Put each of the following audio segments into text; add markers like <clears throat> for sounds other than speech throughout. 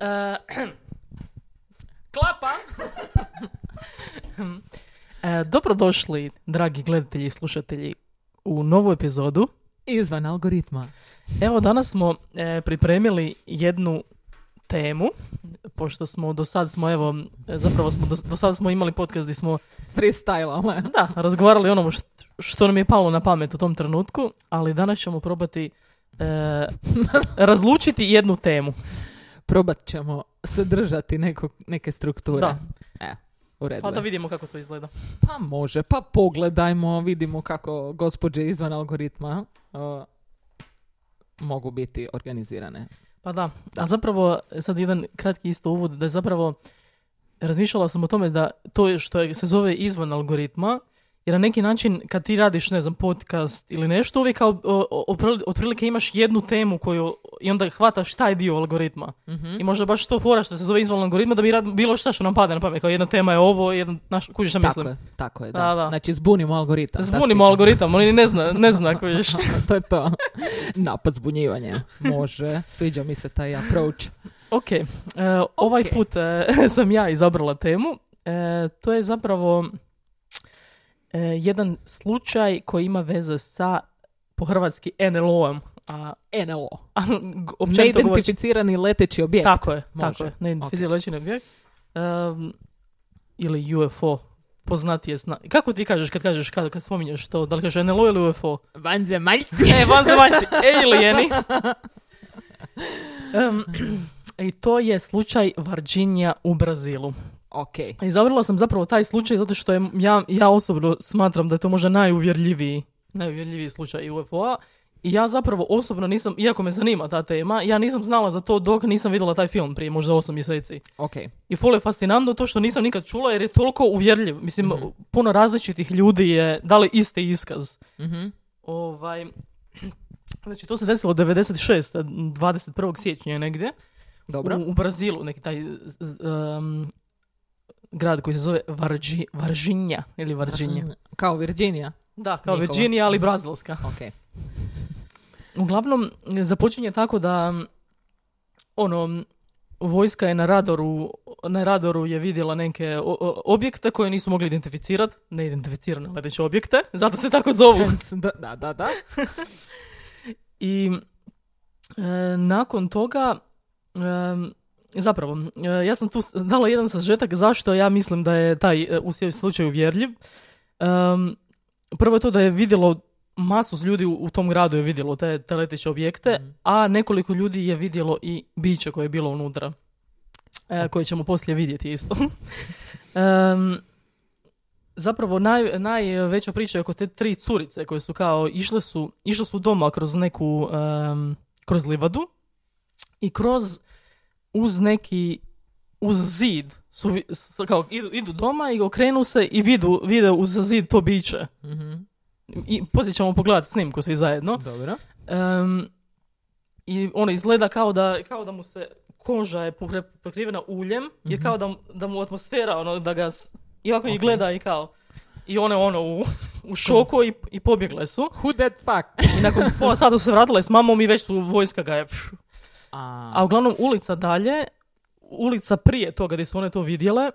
E, <clears throat> klapa! <laughs> E, dobrodošli, dragi gledatelji i slušatelji, u novu epizodu. Izvan algoritma. Evo, danas smo e, pripremili jednu temu, pošto smo do sad smo, evo, zapravo smo, do, do sad smo imali podcast gdje smo, Freestyle, <laughs> da, razgovarali o onomu št- što nam je palo na pamet u tom trenutku, ali danas ćemo probati e, <laughs> razlučiti jednu temu. Probat ćemo sadržati neko, neke strukture. Da. E, u redu. Pa da vidimo kako to izgleda. Pa može, pa pogledajmo, vidimo kako gospođe izvan algoritma uh, mogu biti organizirane. Pa da, a zapravo sad jedan kratki isto uvod, da je zapravo razmišljala sam o tome da to što se zove izvan algoritma, jer na neki način kad ti radiš, ne znam, podcast ili nešto, uvijek kao, o- o- oprili- otprilike imaš jednu temu koju i onda hvataš taj dio algoritma. I možda baš to fora što se zove izvan algoritma da bi rad, bilo šta što nam padne na pamet, kao jedna tema je ovo, jedna, naš, kužiš šta Tako mislim. je, tako je, da. Da, da. Znači, zbunimo algoritam. Zbunimo algoritam, on ne zna, ne zna kužiš. <laughs> to je to. Napad zbunjivanja. Može. Sviđa mi se taj approach. Ok, e, ovaj Ok. put e, <laughs> sam ja izabrala temu. E, to je zapravo e, jedan slučaj koji ima veze sa, po hrvatski, NLO-om. A, NLO. a Neidentificirani leteći objekt. Tako je, Može. tako je. Neidentificirani objekt. Em, ili UFO, poznatije zna. Kako ti kažeš kad kažeš, kad, kad spominješ to, da li kažeš NLO ili UFO? Vanzemaljci. E, vanzemaljci, <laughs> alieni. Em, <clears throat> I to je slučaj Virginia u Brazilu. Ok. Izabrala sam zapravo taj slučaj zato što je ja, ja osobno smatram da je to možda najuvjerljiviji, najuvjerljiviji slučaj UFO-a. I ja zapravo osobno nisam, iako me zanima ta tema, ja nisam znala za to dok nisam vidjela taj film prije možda 8 mjeseci. Ok. I ful je fascinantno to što nisam nikad čula jer je toliko uvjerljiv. Mislim, puno različitih ljudi je dali isti iskaz. Mhm. Ovaj, znači, to se desilo 96. 21. siječnja negdje. Dobro. U, u Brazilu, neki taj um, grad koji se zove Varži, Varžinja ili Varđinja. Kao Virginija. Da, kao Njihova. Virginija, ali brazilska. Ok. Uglavnom, započinje tako da ono, vojska je na radaru, na radaru je vidjela neke objekte koje nisu mogli identificirati, neidentificirane leteće objekte, zato se tako zovu. da, da, da, da. <laughs> I e, nakon toga, e, zapravo, e, ja sam tu dala jedan sažetak zašto ja mislim da je taj e, u slučaju uvjerljiv. Em, prvo je to da je vidjelo masu ljudi u, tom gradu je vidjelo te, te leteće objekte, Mhm. a nekoliko ljudi je vidjelo i biće koje je bilo unutra. E, koje ćemo poslije vidjeti isto. <laughs> Em, zapravo naj, najveća priča je oko te tri curice koje su kao išle su, išle su doma kroz neku em, kroz livadu i kroz uz neki uz zid su kao idu, idu doma i okrenu se i vidu, vide uz zid to biće. Mhm. I poslije ćemo pogledati snimku svi zajedno. Dobro. Em, I ono izgleda kao da, kao da mu se koža je pokrivena uljem, je kao da, da mu atmosfera, ono, da ga, i ovako ih Ok. gleda i kao, i one ono u, u šoku i, i pobjegle su. Who that fuck? I nakon pola sata su se vratile s mamom i već su vojska ga je... pš. A, A uglavnom ulica dalje, ulica prije toga gdje su one to vidjele,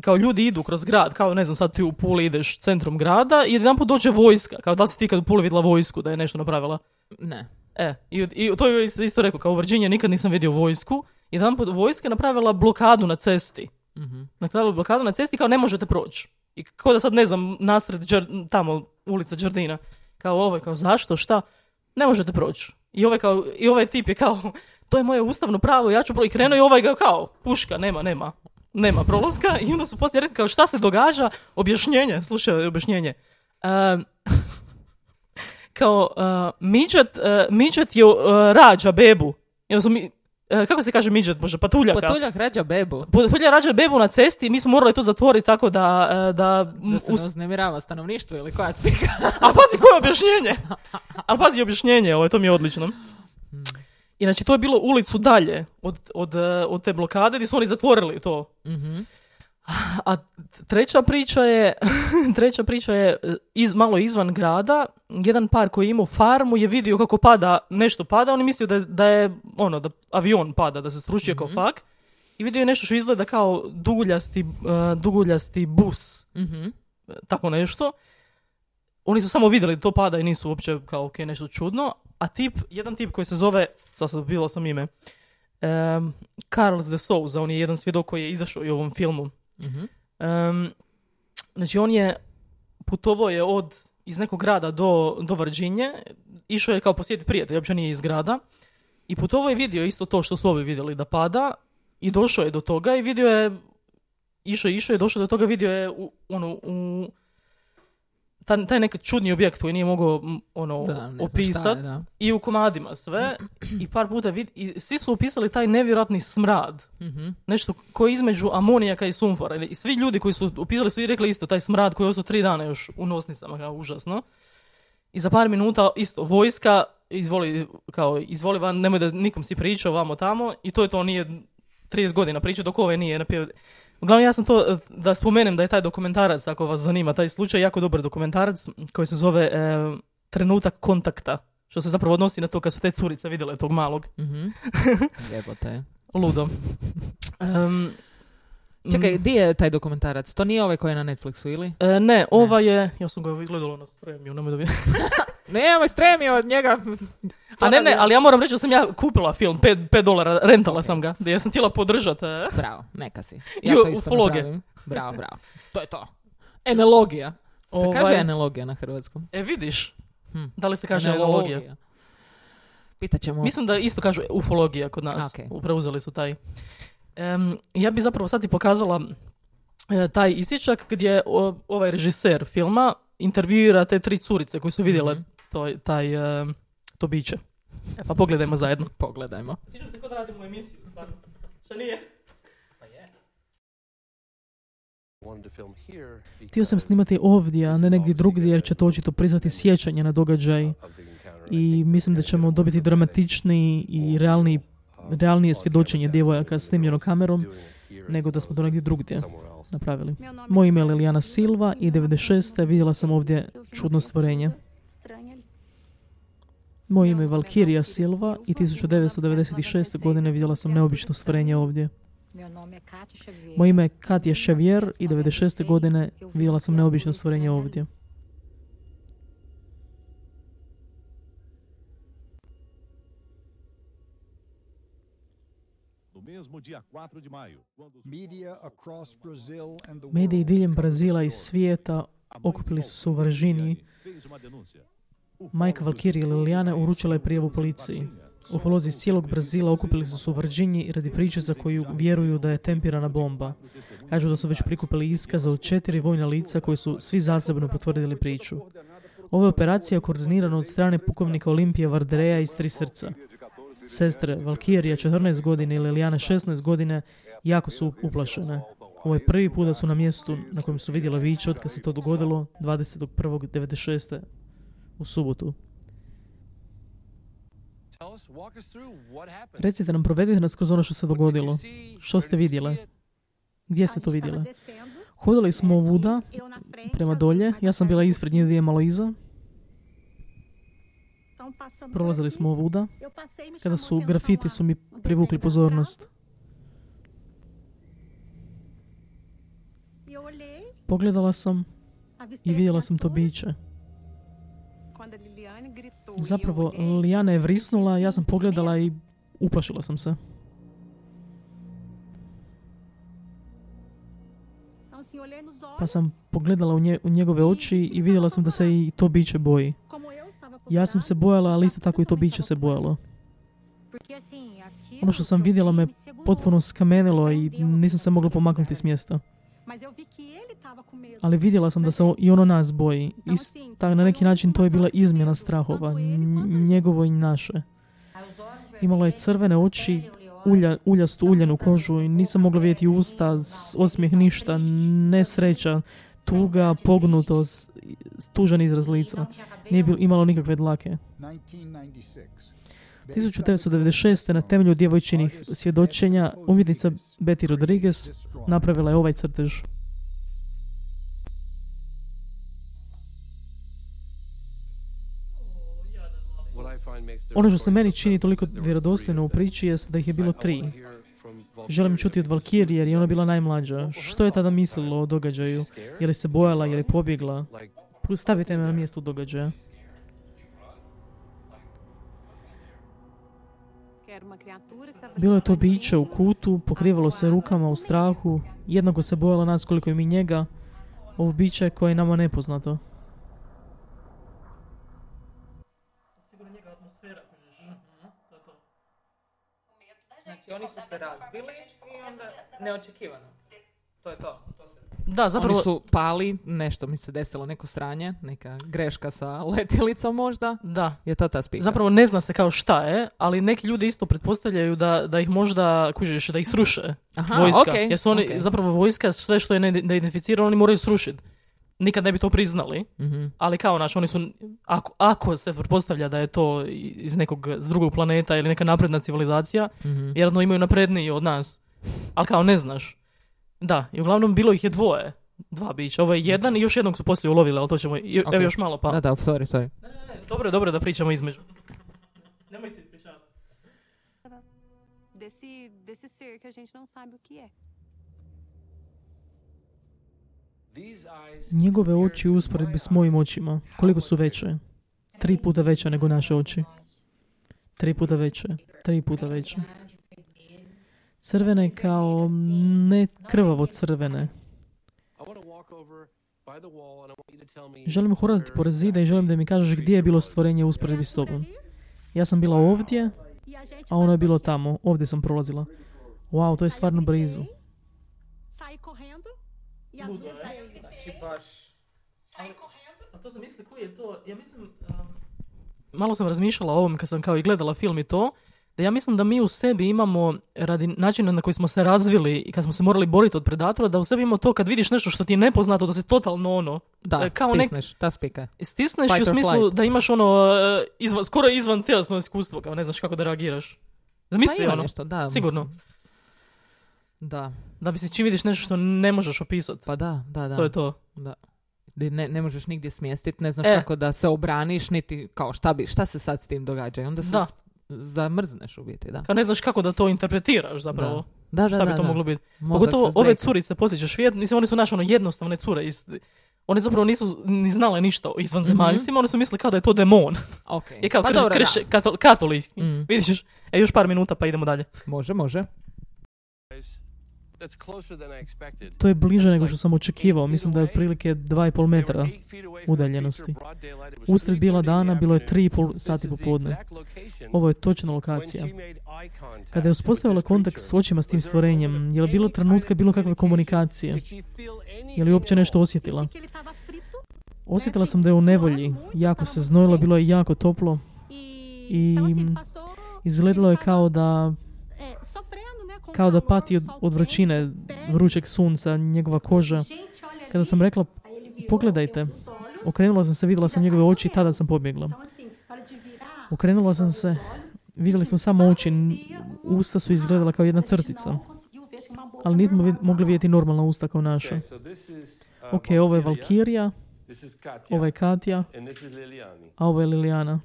kao ljudi idu kroz grad, kao ne znam, sad ti u Puli ideš centrom grada i jedanput dođe vojska, kao da li si ti kad u Puli vidjela vojsku da je nešto napravila. ne. E, i, i to je isto, isto rekao, kao u Virginiji nikad nisam vidio vojsku. Jedan put vojska je napravila blokadu na cesti. Mhm. Napravila blokadu na cesti kao ne možete proći. I kao da sad ne znam, nasred Đer- tamo ulica Đardina. Kao ovaj, kao zašto, šta? Ne možete proći. I ovaj, kao, I ovaj tip je kao, to je moje ustavno pravo, ja ću pro... I i ovaj ga kao, puška, nema, nema. Nema prolaska. I onda su poslije rekli kao šta se događa, objašnjenje, slušaj objašnjenje. Ehm, <laughs> kao uh, midget, uh, midget je uh, rađa bebu. I onda su mi, uh, kako se kaže midget, bože, patuljaka. Patuljak rađa bebu. Patuljak rađa bebu na cesti i mi smo morali to zatvoriti tako da... uh, da, Da se us- ne uznemirava stanovništvo ili koja spika. <laughs> a pazi koje objašnjenje. Ali pazi objašnjenje, ovo, to mi je odlično. I znači to je bilo ulicu dalje od, od, uh, od te blokade gdje su oni zatvorili to. Mhm. A treća priča je, <laughs> treća priča je e, iz, malo izvan grada. Jedan par koji je imao farmu je vidio kako pada, nešto pada. On je mislio da je, da je ono, da avion pada, da se stručio kao fak. I vidio je nešto što izgleda kao duguljasti, e, duguljasti bus. Mhm. e, Tako nešto. Oni su samo vidjeli da to pada i nisu uopće kao ok, nešto čudno. A tip, jedan tip koji se zove, sad sam bilo sam ime, um, Carlos de Souza, on je jedan svjedok koji je izašao i u ovom filmu. Mhm. Em, znači on je putovao je od iz nekog grada do, do Virginije, išao je kao posjetiti prijatelja, uopće nije iz grada, i putovao je vidio isto to što su ovi vidjeli da pada, i došao je do toga i vidio je, išao je, išao je, došao do toga, vidio je u, ono, u taj, taj neki čudni objekt koji nije mogao ono, Da, šta je, opisat da. i u komadima sve i par puta vid, i svi su opisali taj nevjerojatni smrad Mhm. nešto koji je između amonijaka i sumfora. I svi ljudi koji su upisali su i rekli isto, taj smrad koji je ostao tri dana još u nosnicama, kao užasno. I za par minuta isto, vojska, izvoli, kao, izvoli van, nemoj da nikom si pričao vamo tamo i to je to, nije 30 godina priča dok ove nije napio. Uglavnom ja sam to, eh, da spomenem da je taj dokumentarac, ako vas zanima taj slučaj, jako dobar dokumentarac koji se zove eh, Trenutak kontakta. Što se zapravo odnosi na to kad su te curice vidjele tog malog. Mhm. <laughs> Jebote. Ludo. Em, Čekaj, di je taj dokumentarac? To nije ovaj koji je na Netflixu, ili? E, ne, ova je, ja sam ga gledala na spremiju, nemoj da bi... <laughs> Nemoj stremio od njega. A ne, ne, ali ja moram reći da sam ja kupila film, 5 dolara, rentala sam ga, da ja sam htjela podržati. e. Bravo, neka si. I Ja to isto napravim. Bravo, bravo. To je to. Enologija. Se Ovaj- kaže enologija na hrvatskom. E, vidiš, Hm. da li se kaže enologija? Pitat ćemo. Mislim da isto kažu ufologija kod nas, Ok. preuzeli su taj. Em, ja bi zapravo sad ti pokazala e, taj isječak gdje o- ovaj režiser filma intervjuira te tri curice koje su vidjele Mhm. To, taj, e, to biće. E, pa pogledajmo zajedno. <laughs> Pogledajmo. Sjećam se kod radimo emisiju, stvarno. Šta nije? Htio sam snimati ovdje, a ne negdje drugdje, jer će to očito priznati sjećanje na događaj. I mislim da ćemo dobiti dramatičniji i realniji, realnije svjedočenje djevojaka snimljeno kamerom, nego da smo to negdje drugdje <laughs> napravili. Moje ime je Lilijana Silva i 96. vidjela sam ovdje čudno stvorenje. Moje ime je Valkirija Silva i 1996. godine vidjela sam neobično stvorenje ovdje. Moje ime je Katja Xavier i 96. godine vidjela sam neobično stvorenje ovdje. No mesmo dia 4 de maio, quando os Media across Brazil and the Mediji world diljem Brazila i svijeta okupili su se u Paulo Majka Valkirije Lilijane uručila je prijavu policiji. Ufolozi iz cijelog Brazila okupili su se u Virginiji radi priče za koju vjeruju da je tempirana bomba. Kažu da su već prikupili iskaza od četiri vojna lica koji su svi zasebno potvrdili priču. Ova operacija je koordinirana od strane pukovnika Olimpije Vardereja iz Tri srca. Sestre Valkirija 14 godine i Lilijana 16 godine jako su uplašene. Ovo je prvi put da su na mjestu na kojem su vidjela viće od kad se to dogodilo 21.96. u subotu. Recite nam, provedite nas kroz ono što se dogodilo. Što ste vidjele? Gdje ste to vidjele? Hodali smo ovuda prema dolje. Ja sam bila ispred nje dvije malo iza. Prolazili smo ovuda. Kada su grafiti su mi privukli pozornost. Pogledala sam i vidjela sam to biće. Zapravo, Lijana je vrisnula, ja sam pogledala i uplašila sam se. Pa sam pogledala u, nje, u njegove oči i vidjela sam da se i to biće boji. Ja sam se bojala, ali isto tako i to biće se bojalo. Ono što sam vidjela me potpuno skamenilo i nisam se mogla pomaknuti s mjesta. Ali vidjela sam da se i ono nas boji. I s- ta, na neki način to je bila izmjena strahova, njegovo i naše. Imalo je crvene oči, ulja, uljastu uljanu kožu i nisam mogla vidjeti usta, osmijeh ništa, nesreća, tuga, pognuto, s- s- tužan izraz lica. Nije bil, imalo nikakve dlake. 1996. 1996. na temelju djevojčinih svjedočenja umjetnica Betty Rodriguez napravila je ovaj crtež. Ono što se meni čini toliko vjerodostojno u priči jest da ih je bilo tri. Želim čuti od Valkirije jer je ona bila najmlađa. Što je tada mislila o događaju? Je li se bojala, je li pobjegla? Stavite me na mjesto događaja. Bilo je to biće u kutu, pokrivalo se rukama u strahu, jednako se bojalo nas koliko i mi njega, ovo biće koje je nama nepoznato. Znači oni su se razbili i onda neočekivano. To je to. to se... Da, zapravo, Oni su pali, nešto mi se desilo, neko sranje, neka greška sa letjelicom možda. da, Je to ta spika? zapravo ne zna se kao šta je, ali neki ljudi isto pretpostavljaju da, da ih možda, kužiš, da ih sruše Aha, vojska. okej, Jer su oni, okej. zapravo vojska, sve što je ne- neidentificirano, oni moraju srušiti. Nikad ne bi to priznali, Mhm. ali kao naš, oni su, ako, ako se pretpostavlja da je to iz nekog s drugog planeta ili neka napredna civilizacija, Mhm. vjerojatno imaju napredniji od nas. Ali kao ne znaš. Da, i uglavnom bilo ih je dvoje. Dva bića. Ovo je jedan i još jednog su poslije ulovili, ali to ćemo... i- Ok. Evo još malo pa. Da, da, sorry, sorry. Dobro je, dobro je da pričamo između. Nemoj se ispričavati. desse, desse ser que a gente não sabe o que je. Njegove oči u usporedbi s mojim očima, koliko su veće? Tri puta veće nego naše oči. Tri puta veće. Tri puta veće. Crvene kao ne krvavo crvene. Želim hodati pored zida i želim da mi kažeš gdje je bilo stvorenje usporedbi s tobom. Ja sam bila ovdje, a ono je bilo tamo. Ovdje sam prolazila. Wow, to je stvarno blizu. Sai correndo e as minhas saem. Sai correndo. A to sam mislila koji je to, ja mislim... um, Malo sam razmišljala o ovom kad sam kao i gledala film i to, da ja mislim da mi u sebi imamo, radi načina na koji smo se razvili i kad smo se morali boriti od predatora, da u sebi imamo to kad vidiš nešto što ti je nepoznato, da se totalno ono, Da, E, kao nek- stisneš, ta spika. stisneš Fight i u smislu flight. da imaš ono, e, izvan, skoro izvan telesno iskustvo, kao ne znaš kako da reagiraš. Pa Zamisli ima ono, nešto, da. sigurno. mislim. Da, Da se čim vidiš nešto što ne možeš opisati. pa da, da, da. To je to. Da. Ne, ne možeš nigdje smjestiti, ne znaš E. kako da se obraniš, niti kao šta bi, šta se sad s tim događa. I onda se Da. zamrzneš u biti, da. Kao ne znaš kako da to interpretiraš zapravo. Da, da, Šta bi da, to da. moglo biti? Pogotovo ove curice, posjećaš, vjet, mislim, one su naše ono jednostavne cure. Iz, one zapravo nisu ni znale ništa o izvanzemaljcima, one su mislili kao da je to demon. Ok. <laughs> Je kao pa kr- dobro, da. kršće- katol- katolik. Mm, Vidiš, e, još par minuta pa idemo dalje. Može, može. To je bliže nego što sam očekivao. Mislim da je otprilike 2,5 metra udaljenosti. Usred bijela dana bilo je 3,5 sati popodne. Ovo je točna lokacija. Kada je uspostavila kontakt s očima s tim stvorenjem, je li bilo trenutka bilo kakve komunikacije? Je li uopće nešto osjetila? Osjetila sam da je u nevolji. Jako se znojilo, bilo je jako toplo. I Izgledalo je kao da, kao da pati od, od vrućine, vrućeg sunca, njegova koža. Kada sam rekla, pogledajte, okrenula sam se, vidjela sam njegove oči i tada sam pobjegla. Okrenula sam se, vidjeli smo samo oči, usta su izgledala kao jedna crtica. Ali nismo mogli vidjeti normalna usta kao naša. Ok, ovo je Valkirija, ovo je Katja, a ovo je Lilijana.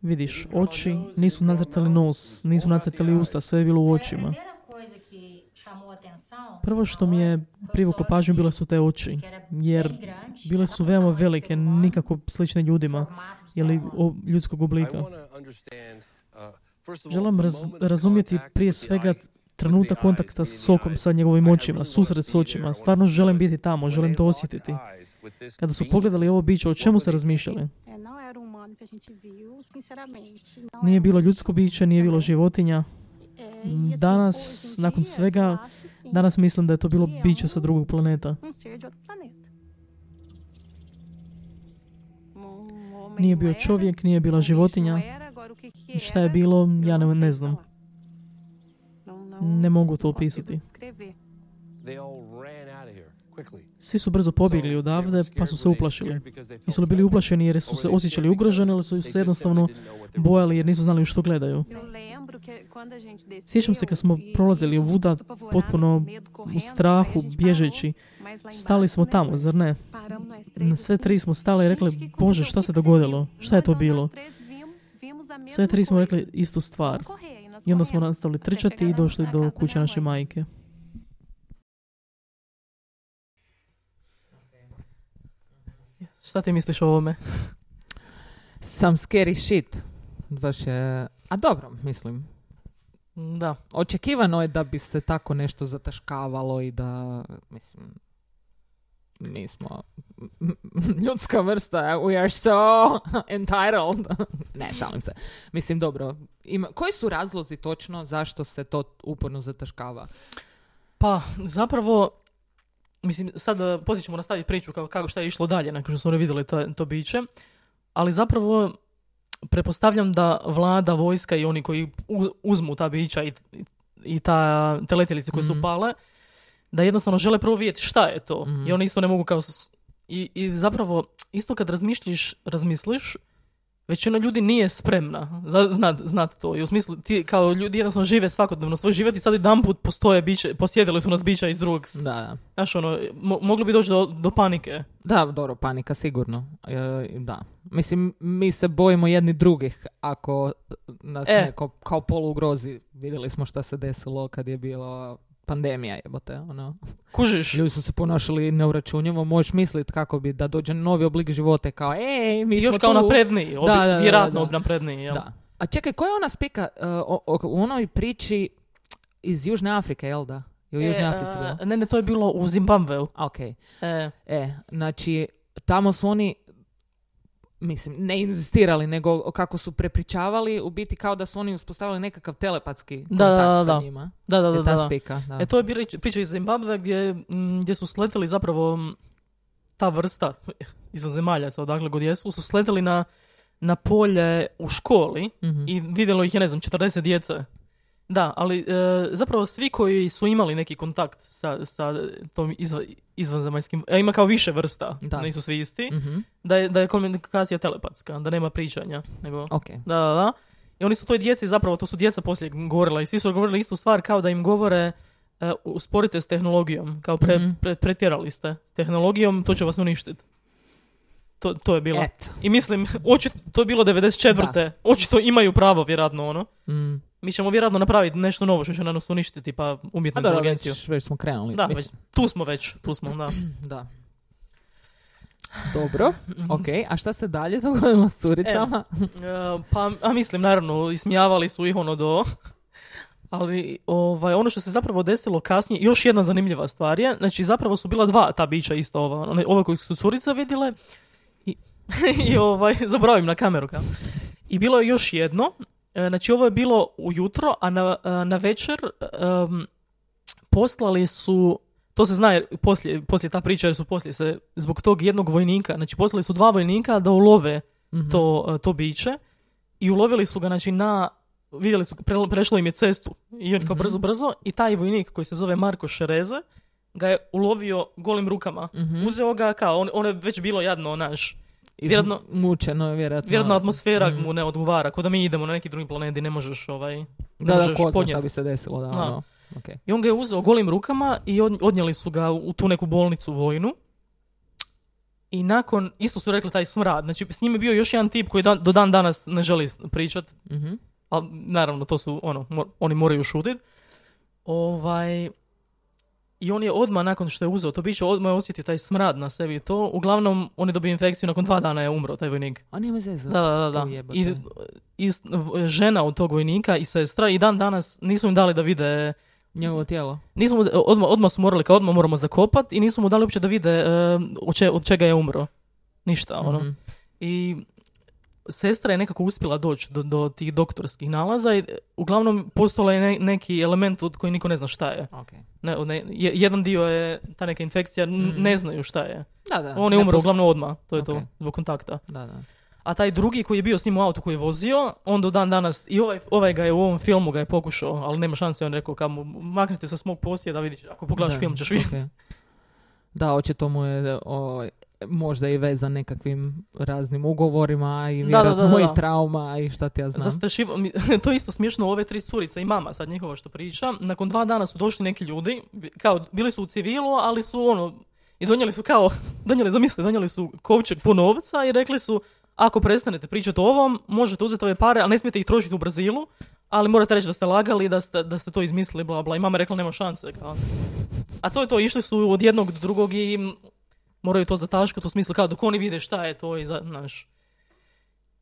Vidiš, oči nisu nacrtali nos, nisu nacrtali usta, sve je bilo u očima. Prvo što mi je privuklo pažnju bile su te oči, jer bile su veoma velike, nikako slične ljudima ili ljudskog oblika. Želim raz- razumjeti prije svega trenutak kontakta s sokom sa njegovim očima, susret s očima. Stvarno želim biti tamo, želim to osjetiti. Kada su pogledali ovo biće, o čemu se razmišljali? Não Nije bilo ljudsko biće, nije bilo životinja. E Danas, nakon svega, Danas mislim da je to bilo biće sa drugog planeta. Nije bio čovjek, nije bila životinja. Šta je bilo, ja ne, ne znam. Ne mogu to opisati. Svi su brzo pobjegli odavde, pa su se uplašili. Nisu li bili uplašeni jer su se osjećali ugroženi ili su se jednostavno bojali jer nisu znali u što gledaju. Sjećam se kad smo prolazili u Vuda potpuno u strahu, bježeći. Stali smo tamo, zar ne? Na sve tri smo stali i rekli, Bože, šta se dogodilo? Šta je to bilo? Sve tri smo rekli istu stvar. I onda smo nastavili trčati i došli do kuće naše majke. Šta ti misliš o ovome? <laughs> Some scary shit. Baš je... A dobro, mislim. Da. Očekivano je da bi se tako nešto zataškavalo i da, mislim, mi smo <laughs> ljudska vrsta, we are so <laughs> entitled. <laughs> ne, šalim se. Mislim, dobro, ima, koji su razlozi točno zašto se to uporno zataškava? Pa, zapravo, mislim, sad eh, poslije ćemo nastaviti priču kako, kako šta je išlo dalje, nakon što smo vidjeli to, to biće, ali zapravo pretpostavljam da vlada, vojska i oni koji uzmu ta bića i, i ta, te letjelice koje Mhm. su pale, da jednostavno žele prvo vidjeti šta je to. Mhm. I oni isto ne mogu kao... I, I zapravo, isto kad razmišljiš, razmisliš, većina ljudi nije spremna za, znat, znat to. I u smislu, ti kao ljudi jednostavno žive svakodnevno svoj život i sad jedan put postoje biće, posjedili su nas bića iz drugog. Da, da. Znaš, ono, mo- moglo bi doći do, do panike. Da, dobro, panika sigurno. E, da. Mislim, mi se bojimo jedni drugih ako nas E. neko kao polu ugrozi. Vidjeli smo šta se desilo kad je bila pandemija, jebote, ono. Kužiš? Ljudi su se ponašali neuračunjivo, možeš misliti kako bi da dođe novi oblik života kao, ej, mi još smo kao tu. napredniji, obi, Da, da, vjerojatno da. napredniji, jel? Da. A čekaj, koja je ona spika uh, o, o- u onoj priči iz Južne Afrike, jel da? Je u Južnoj E, Africi bilo? a, ne, ne, to je bilo u Zimbabveu. Ok. E, E, znači, tamo su oni, mislim, ne inzistirali, nego kako su prepričavali, u biti kao da su oni uspostavili nekakav telepatski kontakt Da, da, da, sa njima. da, da, da, ta da. spika, da. E, to je bila priča iz Zimbabve gdje, mm, gdje su sleteli zapravo mm, ta vrsta <laughs> izvan zemaljaca, odakle god jesu, su sleteli na, na polje u školi Mhm. i vidjelo ih je, ne znam, 40 djece. Da, ali e, zapravo svi koji su imali neki kontakt sa, sa tom izva, izvanzemaljskim, a ima kao više vrsta, Da. nisu svi isti, Mhm. da je, da je komunikacija telepatska, da nema pričanja, nego... Ok. Da, da, da. I oni su toj djeci zapravo, to su djeca poslije govorila i svi su govorili istu stvar kao da im govore e, usporite s tehnologijom, kao pre, Mhm. pre- pretjerali ste. S tehnologijom to će vas uništiti. To, to je bilo. Eto. I mislim, očito, to je bilo 94. Očito imaju pravo, vjerojatno, ono. Mm. Mi ćemo vjerojatno napraviti nešto novo što će na nas uništiti, pa umjetnu A inteligenciju. već, već smo krenuli. Da, već, tu smo već, tu smo, da. <clears throat> Da. Dobro, ok. A šta se dalje dogodilo s curicama? E, pa, a mislim, naravno, ismijavali su ih ono do... Ali ovaj, ono što se zapravo desilo kasnije, još jedna zanimljiva stvar je, znači zapravo su bila dva ta bića isto ova, one- ova koju su curice vidjele i, <laughs> i ovaj, zaboravim na kameru kao. I bilo je još jedno, znači ovo je bilo ujutro, a na, e, na večer em, poslali su, to se zna jer poslije, poslije ta priča jer su poslije se, zbog tog jednog vojnika, znači poslali su dva vojnika da ulove Mhm. to, to biće i ulovili su ga znači na vidjeli su pre, prešlo im je cestu i on kao Mhm. brzo brzo i taj vojnik koji se zove Marko Šereze ga je ulovio golim rukama Mhm. uzeo ga kao on, on je već bilo jadno naš vjerojatno- Mučeno je vjerojatno. vjerojatno atmosfera Mhm. mu ne odgovara kao da mi idemo na neki drugi planet i ne možeš ovaj ne Da, da, možeš ko šta podnijeti. bi se desilo, da. Da. ono. Ok. I on ga je uzeo golim rukama i od- odnijeli su ga u tu neku bolnicu vojnu. I nakon, isto su rekli taj smrad, znači s njim je bio još jedan tip koji dan- do dan danas ne želi pričat, Mhm. ali naravno to su, ono, mo- oni moraju šutit. Ovaj, I on je odmah nakon što je uzeo to biće, odmah je osjetio taj smrad na sebi to. Uglavnom, on je dobio infekciju, nakon dva dana je umro, taj vojnik. A nema zezati. Da, da, da. da. I, i žena od tog vojnika i sestra i dan danas nisu im dali da vide Njegovo tijelo. Nisu mu, odmah, odmah su morali, kao odmah moramo zakopat i nisu mu dali uopće da vide e, od, če- od čega je umro. Ništa, ono. Mhm. I sestra je nekako uspjela doći do, do tih doktorskih nalaza i e, uglavnom postojala je ne- neki element od koji niko ne zna šta je. Ok. Ne, ne, je- jedan dio je ta neka infekcija, n- Mhm. ne znaju šta je. Da, da. On je umro pos- uglavnom odmah, to je to, Ok. zbog kontakta. Da, da. A taj drugi koji je bio s njim u autu koji je vozio, on do dan danas, i ovaj, ovaj ga je u ovom filmu ga je pokušao, ali nema šanse, on je rekao, kao mu, maknite sa smog posjeda, vidiš, ako pogledaš Da, film ćeš vidjeti. ok. Da, očito mu je o, možda i vezan nekakvim raznim ugovorima i da, vjerojatno da, da. i trauma i šta ti ja znam. Zastrašivo, mi- <laughs> to je isto smiješno ove tri curice i mama sad njihova što priča. Nakon dva dana su došli neki ljudi, kao bili su u civilu, ali su ono, i donijeli su kao, <laughs> donijeli, zamisli, donijeli su kovčeg puno novca i rekli su, ako prestanete pričati o ovom, možete uzeti ove pare, ali ne smijete ih trošiti u Brazilu, ali morate reći da ste lagali, da ste, da ste to izmislili, bla, bla. I mama rekla, nema šanse. Kao. A to je to, išli su od jednog do drugog i moraju to zataškati u smislu kao dok oni vide šta je to i za, znaš.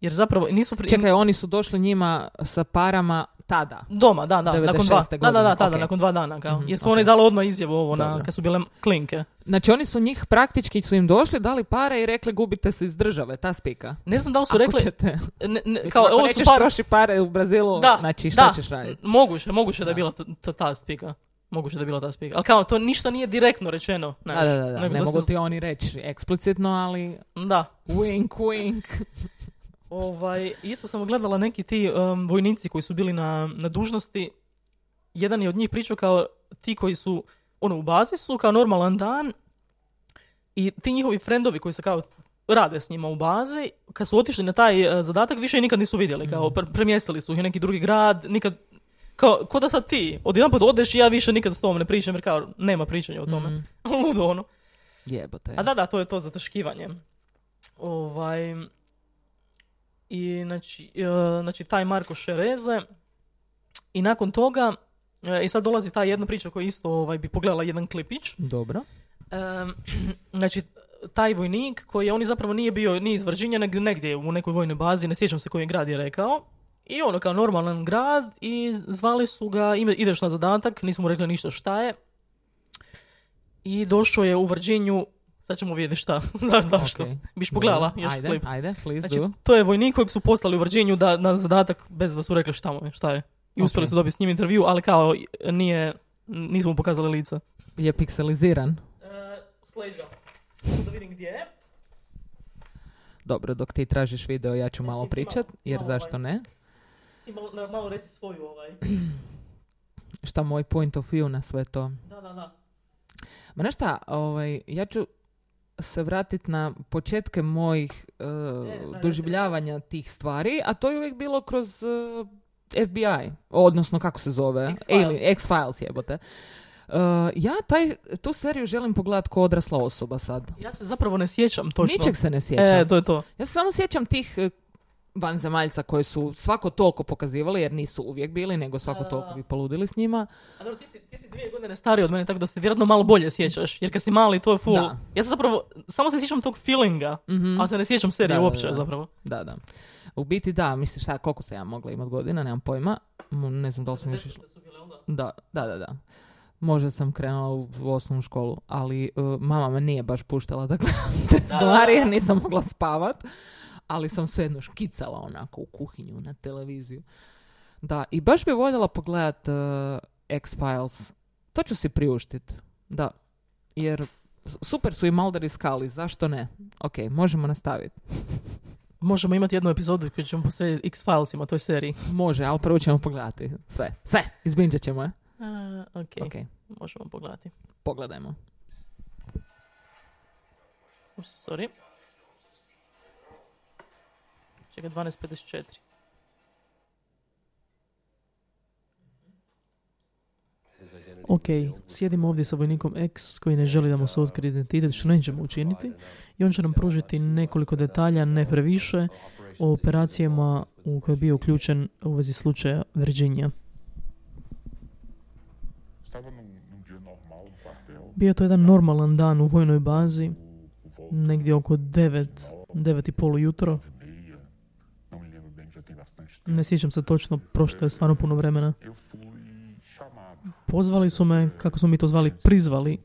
Jer zapravo nisu... Pri... Čekaj, oni su došli njima sa parama tada. Doma, da, da, nakon dva. 96. Da, da, da, godine, tada, ok. nakon dva dana, kao. Mhm, Jer su ok. oni dali odmah izjavu ovo, na, kad su bile klinke. Znači oni su njih praktički su im došli, dali pare i rekli gubite se iz države, ta spika. Ne znam da li su Ako rekli... ćete, Ne, ne, kao, ovo su nećeš par... troši pare u Brazilu, Da, znači šta da. ćeš raditi? Moguće, moguće da je Da. bila ta, ta, ta spika. Moguće da je bila ta spika. Ali kao, to ništa nije direktno rečeno. Znaš, da, da, da. nego ne da mogu se- ti oni reći eksplicitno, ali Da. wink, wink. <laughs> Ovaj, isto sam gledala neki ti um, vojnici koji su bili na, na dužnosti. Jedan je od njih pričao kao ti koji su ono u bazi su kao normalan dan i ti njihovi frendovi koji se kao rade s njima u bazi, kad su otišli na taj eh, zadatak više ih nikad nisu vidjeli, kao pre- premjestili su ih u neki drugi grad, nikad kao, ko da sad ti, odjedanput odeš i ja više nikad s tom ne pričam jer kao nema pričanja o tome. <laughs> Ludo ono. Jebote. A da, da, to je to zataškivanje. Ovaj, I znači, e, znači taj Marko Šereze i nakon toga e, i sad dolazi ta jedna priča koju isto ovaj, bi pogledala jedan klipić. Dobro. Em, <clears throat> znači, taj vojnik koji on zapravo nije bio ni iz Virginije, nego negdje u nekoj vojnoj bazi, ne sjećam se koji grad je rekao. I ono kao normalan grad i zvali su ga, ime- ideš na zadatak, nisu mu rekli ništa šta je. I došao je u Virginiju, sad ćemo vidjeti šta, <laughs> Da, zašto. Ok. Biš pogledala još Ajde, klip. ajde, please Znači, do. to je vojnik kojeg su poslali u Virginiju da, na zadatak bez da su rekli šta mu je, šta je. I uspjeli Ok. su dobiti s njim intervju, ali kao nije, nismo mu pokazali lica. Je pikseliziran. E, Sleđa. Da vidim gdje je. Dobro, dok ti tražiš video, ja ću malo pričat, jer zašto ovaj- ne? Ti malo, malo reci svoju ovaj. <clears throat> Šta moj point of view na sve to? Da, da, da. Ma znaš šta, ovaj, ja ću se vratiti na početke mojih eh, daj, doživljavanja tih stvari, a to je uvijek bilo kroz eh, FBI, odnosno kako se zove? X-Files. Ali, X-Files jebote. Eh, ja taj, tu seriju želim pogledati kao odrasla osoba sad. Ja se zapravo ne sjećam točno. Ničeg se ne sjećam. E, to je to. Ja se samo sjećam tih vanzemaljca koje su svako toliko pokazivali, jer nisu uvijek bili, nego svako toliko bi poludili s njima. A dobro, ti si, ti si dvije godine stariji od mene, tako da se vjerojatno malo bolje sjećaš. Jer kad si mali, to je full. Da. Ja se zapravo, samo se sjećam tog feelinga, Mhm. ali se ne sjećam serije Da, uopće da. zapravo. Da, da. U biti da, misliš šta, koliko sam ja mogla imati godina, nemam pojma. Ne znam da li sam još išla. Da, da, da, da. Možda sam krenula u, u osnovnu školu, ali uh, mama me nije baš puštala da gledam te stvari jer nisam mogla spavat. Ali sam svejedno škicala onako u kuhinju na televiziju. Da, i baš bi voljela pogledat uh, X-Files. To ću si priuštit. Da. Jer super su i Mulder i Scully, zašto ne? Ok, možemo nastaviti. <laughs> Možemo imati jednu epizodu koju ćemo posvetiti X-Filesima, toj seriji. Može, ali prvo ćemo pogledati sve. Sve, izbinđat ćemo je. A, ok, Ok, možemo pogledati. pogledajmo. Sorry. Čekaj, 12.54. Ok, sjedimo ovdje sa vojnikom X koji ne želi da mu se otkrije identitet, što nećemo učiniti. I on će nam pružiti nekoliko detalja, ne previše, o operacijama u koje je bio uključen u vezi slučaja quartel. Bio to jedan normalan dan u vojnoj bazi, negdje oko 9, 9 i pol ujutro. Ne sjećam se točno, prošlo je stvarno puno vremena. Pozvali su me, kako smo mi to zvali, prizvali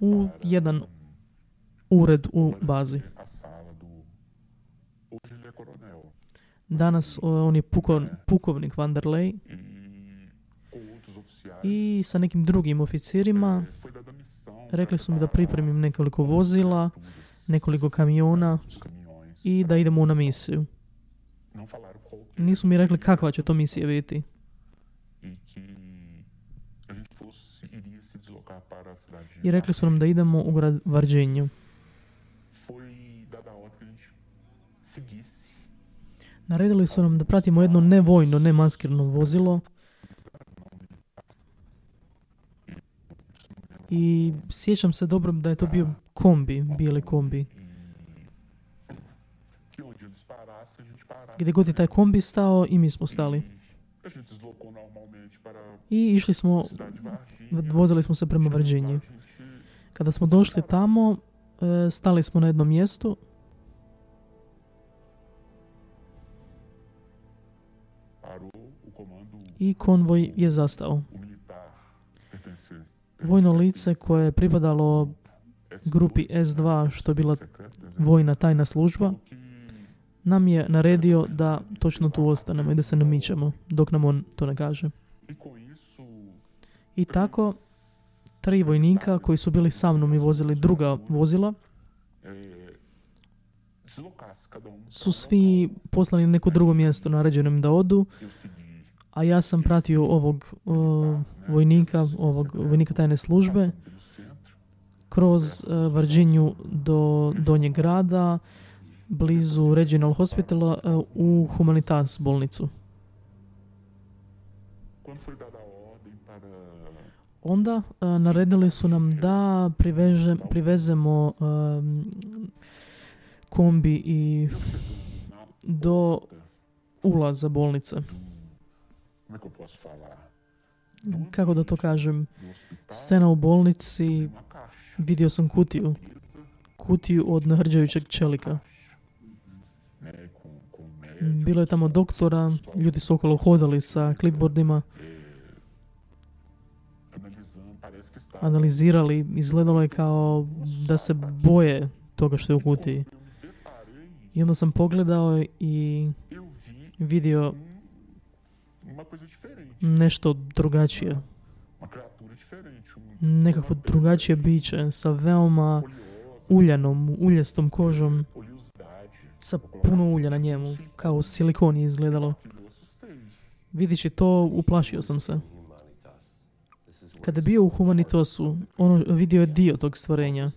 u jedan ured u bazi. Danas on je puko, pukovnik Vanderlei i sa nekim drugim oficirima rekli su mi da pripremim nekoliko vozila, nekoliko kamiona i da idemo na misiju. Não falaram qual que Nisu mi rekli kakva će to misija biti. e i rekli su nam da idemo u grad seguisse Naredili su nam da pratimo jedno nevojno, nemaskirno vozilo i sjećam se dobro da je to bio kombi, bijeli kombi. e que onde eles parassem, a gente parasse. Gdje god je taj kombi stao i mi smo stali. E I išli smo, vozili smo se prema gente Kada smo došli tamo, e, stali smo na jednom mjestu. I konvoj je zastao. Vojno lice koje je pripadalo grupi S2, što je bila vojna tajna služba, nam je naredio da točno tu ostanemo i da se ne mičemo dok nam on to ne kaže. I tako, tri vojnika koji su bili sa mnom i vozili druga vozila su svi poslani na neko drugo mjesto naređeno da odu, a ja sam pratio ovog o, vojnika, ovog vojnika tajne službe kroz uh, Varđinju do Donjeg grada, blizu Regional Hospitala e, u Humanitas bolnicu. Onda e, naredili su nam da privezemo em, kombi i do ulaza bolnice. Kako da to kažem? Scena u bolnici, vidio sam kutiju. Kutiju od nahrđajućeg čelika. Bilo je tamo doktora, ljudi su okolo hodali sa clipboardima, analizirali, izgledalo je kao da se boje toga što je u kutiji. I onda sam pogledao i vidio nešto drugačije. Nekakvo drugačije biće sa veoma uljanom, uljestom kožom. Sa puno ulja na njemu, kao silikon je izgledalo. Vidići to, uplašio sam se. Kada je bio u Humanitosu, ono vidio je dio tog stvorenja.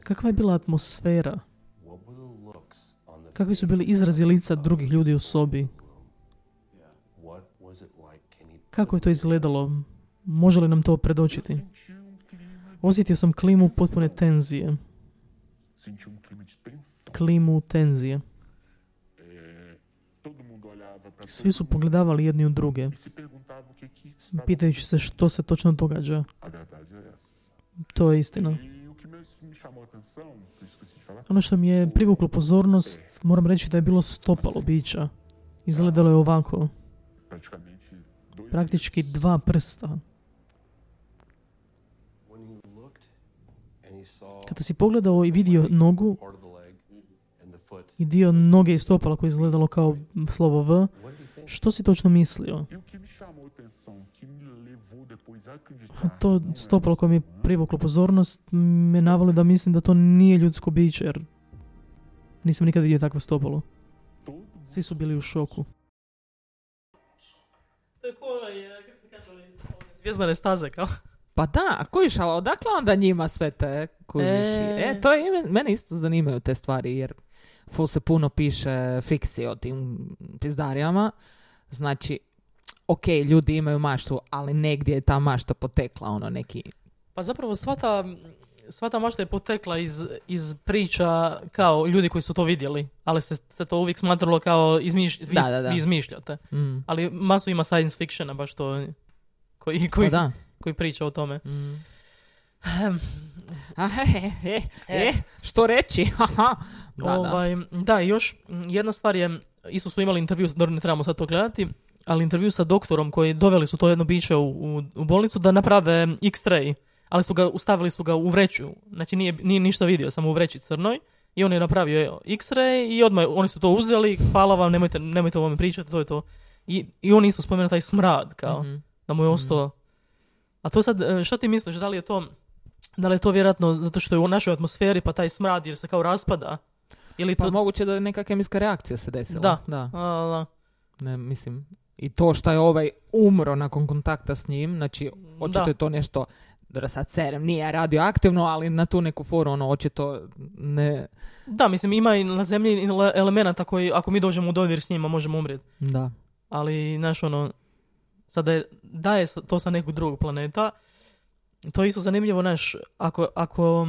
Kakva je bila atmosfera? Kakvi su bili izrazi lica drugih ljudi u sobi? Kako je to izgledalo? Može li nam to predočiti? Osjetio sam klimu potpune tenzije. Klimu tenzije. Svi su pogledavali jedni u druge, pitajući se što se točno događa. To je istina. Ono što mi je privuklo pozornost, moram reći da je bilo stopalo bića. Izgledalo je ovako, praktički dva prsta. Kada si pogledao i vidio nogu i dio noge i stopala koji je izgledalo kao slovo V, što si točno mislio? E To stopalo koje mi je privuklo pozornost me navalo da mislim da to nije ljudsko biće, jer nisam nikad vidio takvo stopalo. Svi su bili u šoku. Kako se kaže, zvijezdane staze kao. Pa da, a kojiš, ali odakle onda njima sve te kužiš? E. E, to je, ime- mene isto zanimaju te stvari, jer ful se puno piše fikcije o tim pizdarijama. Znači, ok, ljudi imaju maštu, ali negdje je ta mašta potekla, ono neki... Pa zapravo sva ta, sva ta mašta je potekla iz, iz priča kao ljudi koji su to vidjeli, ali se, se to uvijek smatralo kao izmiš, vi, Da, da, da. vi izmišljate. Mm. Ali masu ima science fictiona baš to koji, Pa koji, da. koji priča o tome. Mm. Ehm, A, <laughs> e, e, e, što reći? <laughs> Da, da. ovaj, da, i još jedna stvar je, isto su imali intervju, dobro ne trebamo sad to gledati, ali intervju sa doktorom koji doveli su to jedno biće u, u, u bolnicu da naprave x-ray, ali su ga, ustavili su ga u vreću, znači nije, nije ništa vidio, samo u vreći crnoj, i on je napravio x-ray i odmah oni su to uzeli, hvala vam, nemojte, nemojte o ovome pričati, to je to. I, i on isto spomenuo taj smrad, kao, Mhm. da mu je ostao. A to sad, e, šta ti misliš, da li je to, da li je to vjerojatno zato što je u našoj atmosferi pa taj smrad jer se kao raspada? Ili Pa to... moguće da je neka kemijska reakcija se desila. Da. da. A, da. Ne, mislim, I to što je ovaj umro nakon kontakta s njim, znači očito Da. je to nešto, da sad serem nije radioaktivno, ali na tu neku foru, ono, očito ne, Da, mislim, ima i na zemlji ele- elemenata koji, ako mi dođemo u dodir s njima, možemo umrijeti. da. Ali, znaš, ono, sada je, da je to sa nekog drugog planeta, to je isto zanimljivo, znaš, ako, ako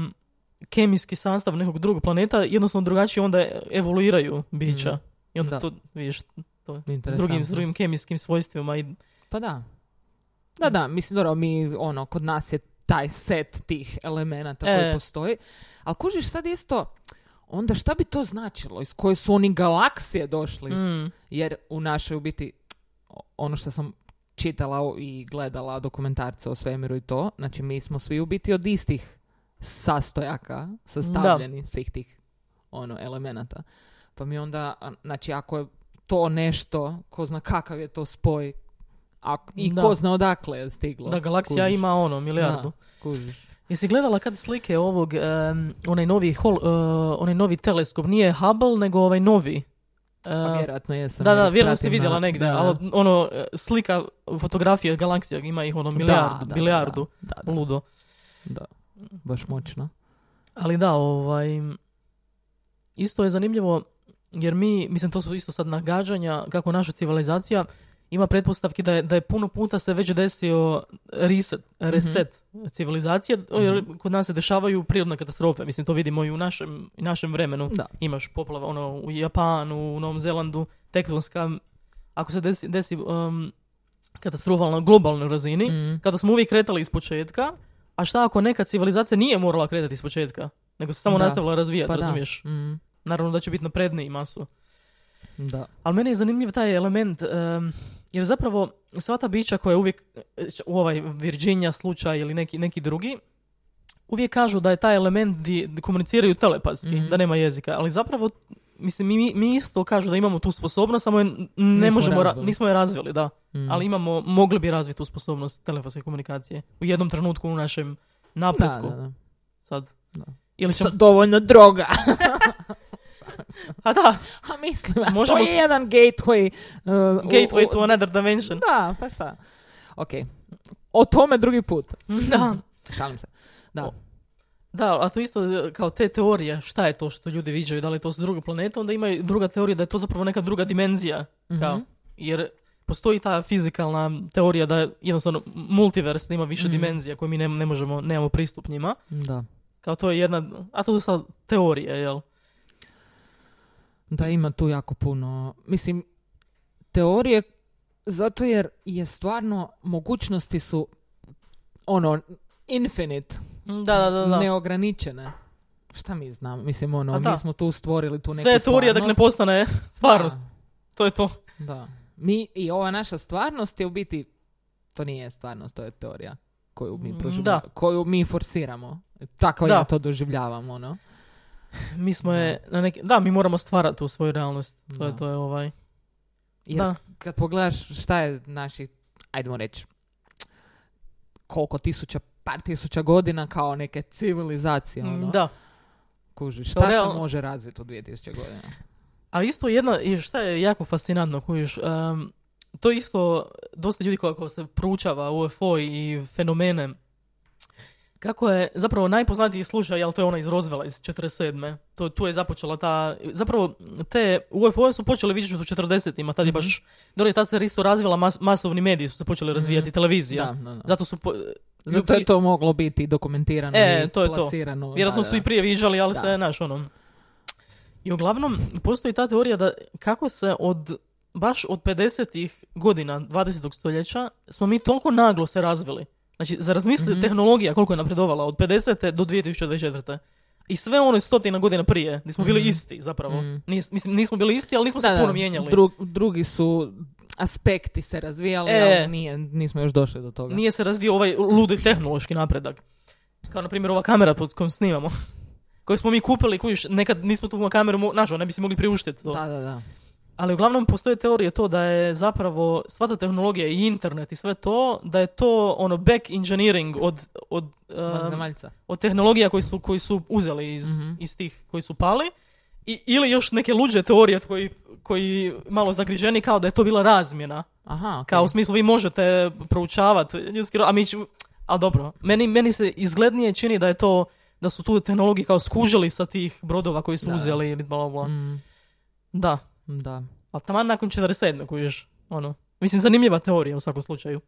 kemijski sastav nekog drugog planeta, jednostavno drugačije onda evoluiraju bića. Mhm. I onda Da. to, vidiš, to, s drugim, s drugim kemijskim svojstvima i Pa da. Da, da, mislim, dobro, mi, ono, kod nas je taj set tih elemenata koji E. postoji. Ali kužiš sad isto, onda šta bi to značilo? Iz koje su oni galaksije došli? mm, Jer u našoj, u biti, ono što sam čitala i gledala dokumentarce o svemiru i to, znači mi smo svi u biti od istih sastojaka sastavljeni svih tih ono elemenata. Pa mi onda, znači ako je to nešto, ko zna kakav je to spoj, a, i Da. ko zna odakle je stiglo. da galaksija kužiš. ima ono, milijardu. Da, kužiš. Jesi gledala kad slike ovog, em, onaj novi, hol, e, onaj novi teleskop, nije Hubble, nego ovaj novi. E, Pa vjerojatno jesam. da, da, jer vjerojatno si vidjela negdje, da, da. ali ono, e, slika, fotografije galaksija, ima ih ono Da, milijardu, da, milijardu, Da, da, ludo. da. Baš moćno. Ali da, ovaj, isto je zanimljivo, jer mi, mislim, to su isto sad nagađanja, kako naša civilizacija ima pretpostavki da je, da je puno puta se već desio reset, reset civilizacije, jer kod nas se dešavaju prirodne katastrofe. Mislim, to vidimo i u našem, i našem vremenu. Da. Imaš poplava ono, u Japanu, u Novom Zelandu, tektonska. Ako se desi, desi um, katastrofa na globalnoj razini, Mm. kada smo uvijek kretali iz početka, a šta ako neka civilizacija nije morala kretati iz početka, nego se samo Da. nastavila razvijati, Pa da. razumiješ? Mm. Naravno da će biti napredniji masu. Da. Ali meni je zanimljiv taj element, em, jer zapravo sva ta bića koja uvijek, e, u ovaj Virginia slučaj ili neki, neki drugi, uvijek kažu da je taj element di, komuniciraju telepatski, Mhm. da nema jezika, ali zapravo Mislim, mi, mi isto kažu da imamo tu sposobnost, samo je ne Nismo možemo, ra- nismo je razvili, da. Mm. Ali imamo, mogli bi razviti tu sposobnost telefonske komunikacije. U jednom trenutku u našem da, napretku. da, da. Sad. Da. Ili ćemo... Sa dovoljno droga. <laughs> A da, A mislim, Možemo to je jedan gateway. uh, u- gateway u- to another dimension. Da, pa šta. Ok. O tome drugi put. <laughs> Da. Šalim se. Da. O. Da, a to isto e, kao te teorije, šta je to što ljudi viđaju, da li je to s drugog planeta, onda ima i druga teorija da je to zapravo neka druga dimenzija. Kao, Mhm. jer postoji ta fizikalna teorija da je jednostavno multivers, da ima više Mhm. dimenzija koje mi ne, ne možemo, nemamo pristup njima. Da. Kao to je jedna, a to su sad teorije, jel? Da, ima tu jako puno. Mislim, teorije, zato jer je stvarno, mogućnosti su ono, infinite, Da, da, da. da. neograničene. Šta mi znamo? Mislim, ono, mi smo tu stvorili tu neku Sve je teorija dok ne postane stvarnost. Da. To je to. Da. Mi, i ova naša stvarnost je u biti, to nije stvarnost, to je teorija koju mi Mm, proživljavamo, da. koju mi forsiramo. Tako Da. ja to doživljavam, ono. Mi smo je na neki, da, mi moramo stvarati tu svoju realnost. To Da. je, to je ovaj. Jer Da. kad pogledaš šta je naši, ajdemo reći, koliko tisuća, par tisuća godina kao neke civilizacije, ono, Da. kužiš, šta se realno- može razviti u 2000 godina? A isto jedna, i šta je jako fascinantno, kužiš, em, to isto dosta ljudi kako se proučava UFO i fenomene, kako je zapravo najpoznatiji slučaj, jel to je ona iz Rozvela iz 47. To, tu je započela ta, zapravo te UFO su počeli vidjeti u 40-ima, tad je Mhm. baš, dobro, tad se isto razvila mas- masovni mediji, su se počeli razvijati, Mhm. televizija. Da, da, da. Zato su, po, Zato je to moglo biti dokumentirano E, i to je to. plasirano. Vjerojatno da, su i prije viđali, ali Da. se, znaš, ono... I uglavnom, postoji ta teorija da kako se od, baš od 50-ih godina 20. stoljeća, smo mi toliko naglo se razvili. Znači, za razmisli Mhm. tehnologija koliko je napredovala od 50. do 2024. I sve ono je stotina godina prije, gdje smo bili Mhm. isti zapravo. Mhm. Nis- mislim, nismo bili isti, ali nismo Da, se da, puno mijenjali. dru- drugi su aspekti se razvijali, E. ali nije, nismo još došli do toga. Nije se razvio ovaj ludi tehnološki napredak. Kao na primjer ova kamera pod kojom snimamo. <laughs> Koju smo mi kupili, kojiš, nekad nismo tu kameru, mo- znaš, ono, ne bi si mogli priuštiti to. Da, da, da. Ali uglavnom postoje teorije to da je zapravo sva ta tehnologija i internet i sve to, da je to ono back engineering od, od, um, od tehnologija koji su, koji su uzeli iz, Mhm. iz tih koji su pali I, ili još neke luđe teorije koji, koji malo zagriženi kao da je to bila razmjena. Aha, ok. Kao u smislu vi možete proučavati ljudski a mi ću, ali dobro, meni, meni se izglednije čini da je to, da su tu tehnologije kao skužili sa tih brodova koji su Da. uzeli ili bla, bla, bla. Mm, Da, da. ali taman nakon 47. kužiš, ono. Mislim, zanimljiva teorija u svakom slučaju.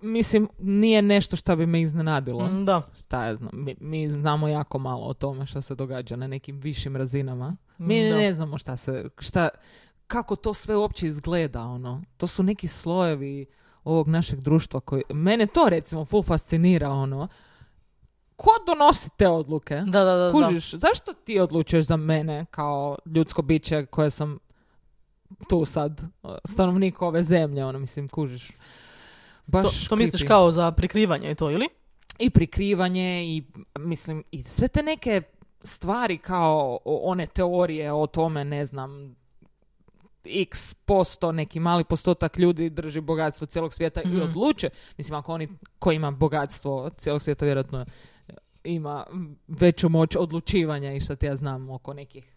Mislim, nije nešto što bi me iznenadilo. Mm, Da. Šta ja znam, mi, mi znamo jako malo o tome što se događa na nekim višim razinama. Mi Da. ne znamo šta se, šta, kako to sve uopće izgleda, ono. To su neki slojevi ovog našeg društva koji, mene to recimo full fascinira, ono. Ko donosi te odluke? Da, da, da. da. Kužiš, zašto ti odlučuješ za mene kao ljudsko biće koje sam tu sad, stanovnik ove zemlje, ono, mislim, kužiš. To, Baš to misliš creepy kao za prikrivanje i to, ili? i prikrivanje i mislim i sve te neke stvari kao one teorije o tome ne znam x posto, neki mali postotak ljudi drži bogatstvo cijelog svijeta i Mhm. odluče. Mislim, ako oni ko ima bogatstvo cijelog svijeta vjerojatno ima veću moć odlučivanja i što ti ja znam oko nekih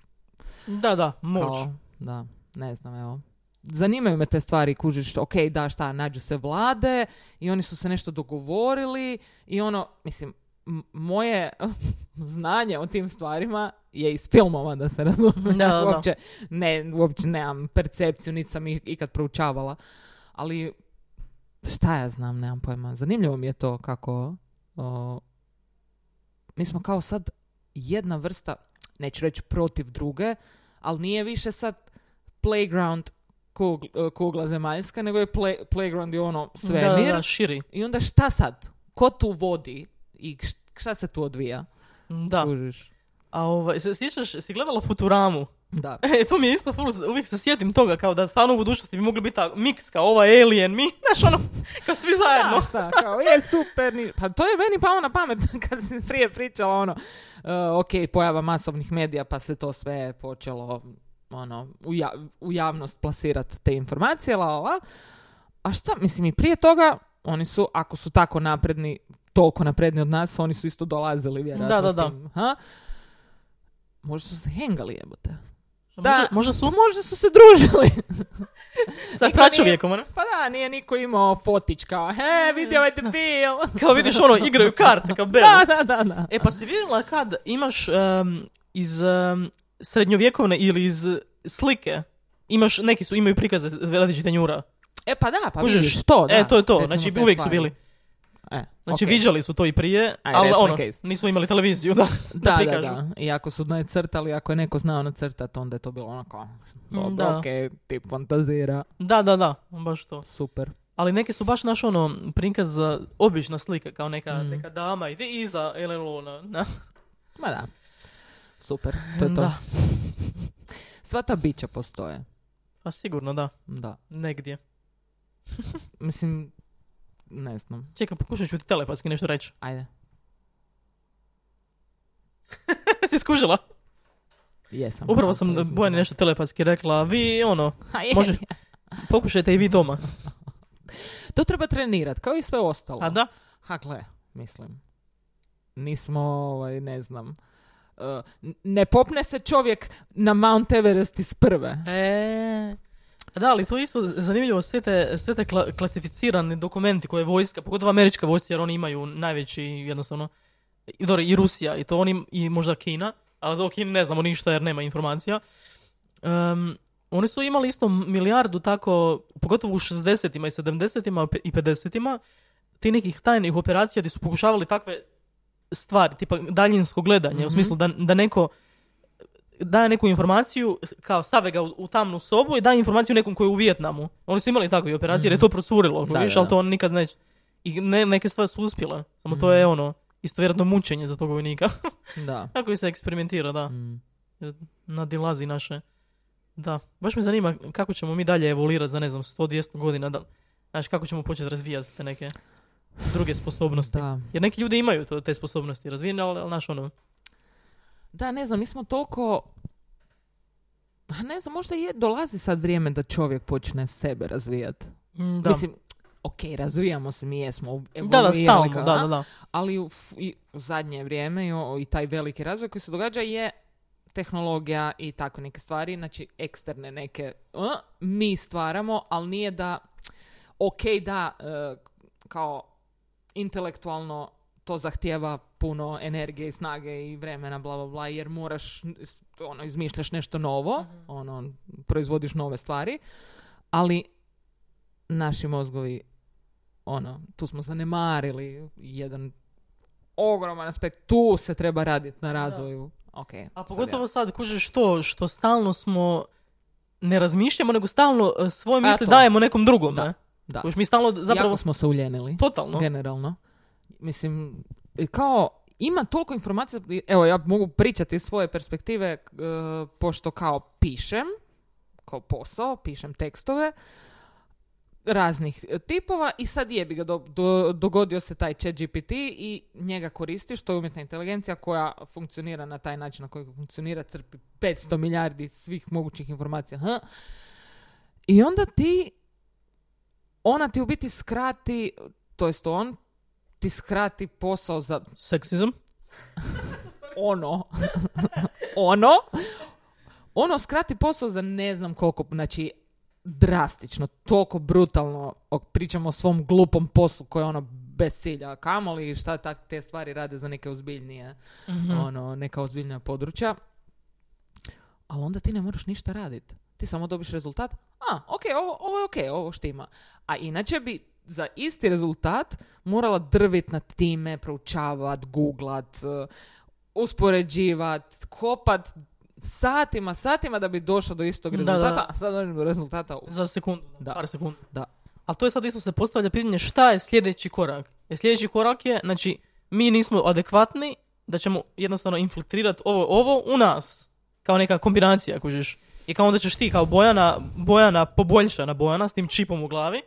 Da, da, moć. kao, da, ne znam, evo. Zanimaju me te stvari, kužiš, ok, da, šta, nađu se vlade i oni su se nešto dogovorili i ono, mislim, m- moje <laughs> znanje o tim stvarima je iz filmova, da se razumije. Da, da, da. uopće, ne, uopće nemam percepciju, niti sam ih ikad proučavala. Ali, šta ja znam, nemam pojma. Zanimljivo mi je to kako o, mi smo kao sad jedna vrsta, neću reći protiv druge, ali nije više sad playground kugl- kugla zemaljska, nego je play- playground i ono svemir. da, da, širi. I onda šta sad? Ko tu vodi? I šta se tu odvija? Da. Kužiš? A ovaj, se sjećaš, si gledala Futuramu? Da. <laughs> E, to mi je isto full, uvijek se sjetim toga, kao da stvarno u budućnosti bi mogli biti ta miks, kao ovaj alien, mi, <laughs> znaš ono, kao svi zajedno. Da, šta, kao, je super. ni- Pa to je meni palo na pamet <laughs> kad si prije pričala ono, uh, ok, pojava masovnih medija pa se to sve počelo ono, u, ja- u javnost plasirati te informacije, la, la. A šta, mislim i prije toga, oni su, ako su tako napredni, toliko napredni od nas, oni su isto dolazili vjerojatno Da, da, s da. tim, ha? Možda su se hengali, jebote. Možda, možda su Možda su se družili. <laughs> sa niko pračovjekom, ono. Pa da, nije niko imao fotić kao, he, vidi ovaj debil. <laughs> Kao vidiš ono, igraju karte, kao bel. <laughs> Da, da, da, da. E pa si vidjela kad imaš em, iz em, srednjovjekovne ili iz slike, imaš, neki su, imaju prikaze različite tanjura. E pa da, pa Kužiš? vidiš, to, da. E, to je to, Recimo znači uvijek su bili. E, Znači okej. viđali su to i prije, Aj, ali ono, nisu imali televiziju da, <laughs> da, Da, da, da. I ako su nacrtali, ako je neko znao nacrtati, onda je to bilo onako, dobro, da. okej, tip fantazira. Da, da, da, baš to. Super. Ali neke su baš naš ono prikaz za obična slika, kao neka, Mm. neka dama i ti iza Ellen Luna. <laughs> Da. Ma da. Super, to je to. Da. <laughs> Sva ta bića postoje. Pa sigurno da, Da. negdje. Mislim, ne znam. Čekaj, pokušat ću ti telepatski nešto reći. <laughs> Ajde. <laughs> si skužila? Jesam. Upravo sam Ako Bojani nešto telepatski rekla, vi ono, može, pokušajte i vi doma. <laughs> To treba trenirat, kao i sve ostalo. A da? Ha, gle, mislim. Nismo, ovaj, ne znam. uh, n- ne popne se čovjek na Mount Everest iz prve. E, da, ali to je isto zanimljivo, sve te, sve te kla- klasificirani dokumenti koje vojska, pogotovo američka vojska, jer oni imaju najveći, jednostavno, i, dobro, i Rusija, i to oni, i možda Kina, ali za o Kini ne znamo ništa jer nema informacija. Em, oni su imali isto milijardu tako, pogotovo u 60-ima i 70-ima i 50-ima, ti nekih tajnih operacija gdje su pokušavali takve stvari, tipa daljinsko gledanje, u Mhm. smislu da, da neko daje neku informaciju, kao stave ga u, u tamnu sobu i daje informaciju nekom koji je u Vijetnamu. Oni su imali takve operacije jer je to procurilo, Da, vidiš, da, ali to on nikad neće. I ne, neke stvari su uspjele, samo to je ono, isto vjerojatno mučenje za tog vojnika. <laughs> Da. Tako se eksperimentira, da. Mm. Nadilazi naše. Da. Baš me zanima kako ćemo mi dalje evoluirati za, ne znam, 100-200 godina. Da, znaš, kako ćemo početi razvijati te neke druge sposobnosti. Da. Jer neki ljudi imaju to, te sposobnosti razvijene, ali, ali znaš, ono, Da, ne znam, mi smo toliko... A ne znam, možda je, dolazi sad vrijeme da čovjek počne sebe razvijati. da. Mislim, ok, razvijamo se, mi jesmo da, da, stalno, da, da, da. ali u, i u zadnje vrijeme i, o- i taj veliki razvoj koji se događa je tehnologija i tako neke stvari, znači eksterne neke uh, mi stvaramo, ali nije da ok da uh, kao intelektualno to zahtijeva puno energije i snage i vremena, bla, bla, bla, jer moraš, ono, izmišljaš nešto novo, ono, proizvodiš nove stvari, ali naši mozgovi, ono, tu smo zanemarili jedan ogroman aspekt, tu se treba raditi na razvoju. Ok. A sad pogotovo ja- sad kužiš to što stalno smo ne razmišljamo, nego stalno e, svoje A, misli dajemo nekom drugom. Da, ne? da. Kužiš, mi stalno zapravo... Jako smo se uljenili. Totalno. generalno. Mislim, kao ima toliko informacija, evo ja mogu pričati iz svoje perspektive, e, pošto kao pišem, kao posao, pišem tekstove, raznih e, tipova i sad je bi ga do- do- dogodio se taj chat GPT i njega koristi što je umjetna inteligencija koja funkcionira na taj način na koji funkcionira, crpi 500 milijardi svih mogućih informacija. H. I onda ti ona ti u biti skrati, to jest on ti skrati posao za Seksizam. <laughs> ono, <laughs> ono, ono skrati posao za ne znam koliko, znači drastično, toliko brutalno, pričamo o svom glupom poslu koje je ono bez cilja, kamoli šta tak te stvari rade za neke ozbiljnije, ono, neka ozbiljnija područja. Ali onda ti ne moraš ništa raditi. Ti samo dobiš rezultat. A, ok, ovo, ovo je ok, ovo štima. A inače bi za isti rezultat morala drvit nad time, proučavat, googlat, uh, uspoređivat, kopat satima, satima da bi došao do istog Da, da. rezultata. A sad dođem do rezultata u Za sekundu, Da. par sekundi. Da. Ali to je sad isto se postavlja pitanje šta je sljedeći korak. Jer sljedeći korak je, znači, mi nismo adekvatni da ćemo jednostavno infiltrirati ovo, ovo u nas. Kao neka kombinacija, kužiš. I kao onda ćeš ti kao Bojana, Bojana poboljšana Bojana s tim čipom u glavi.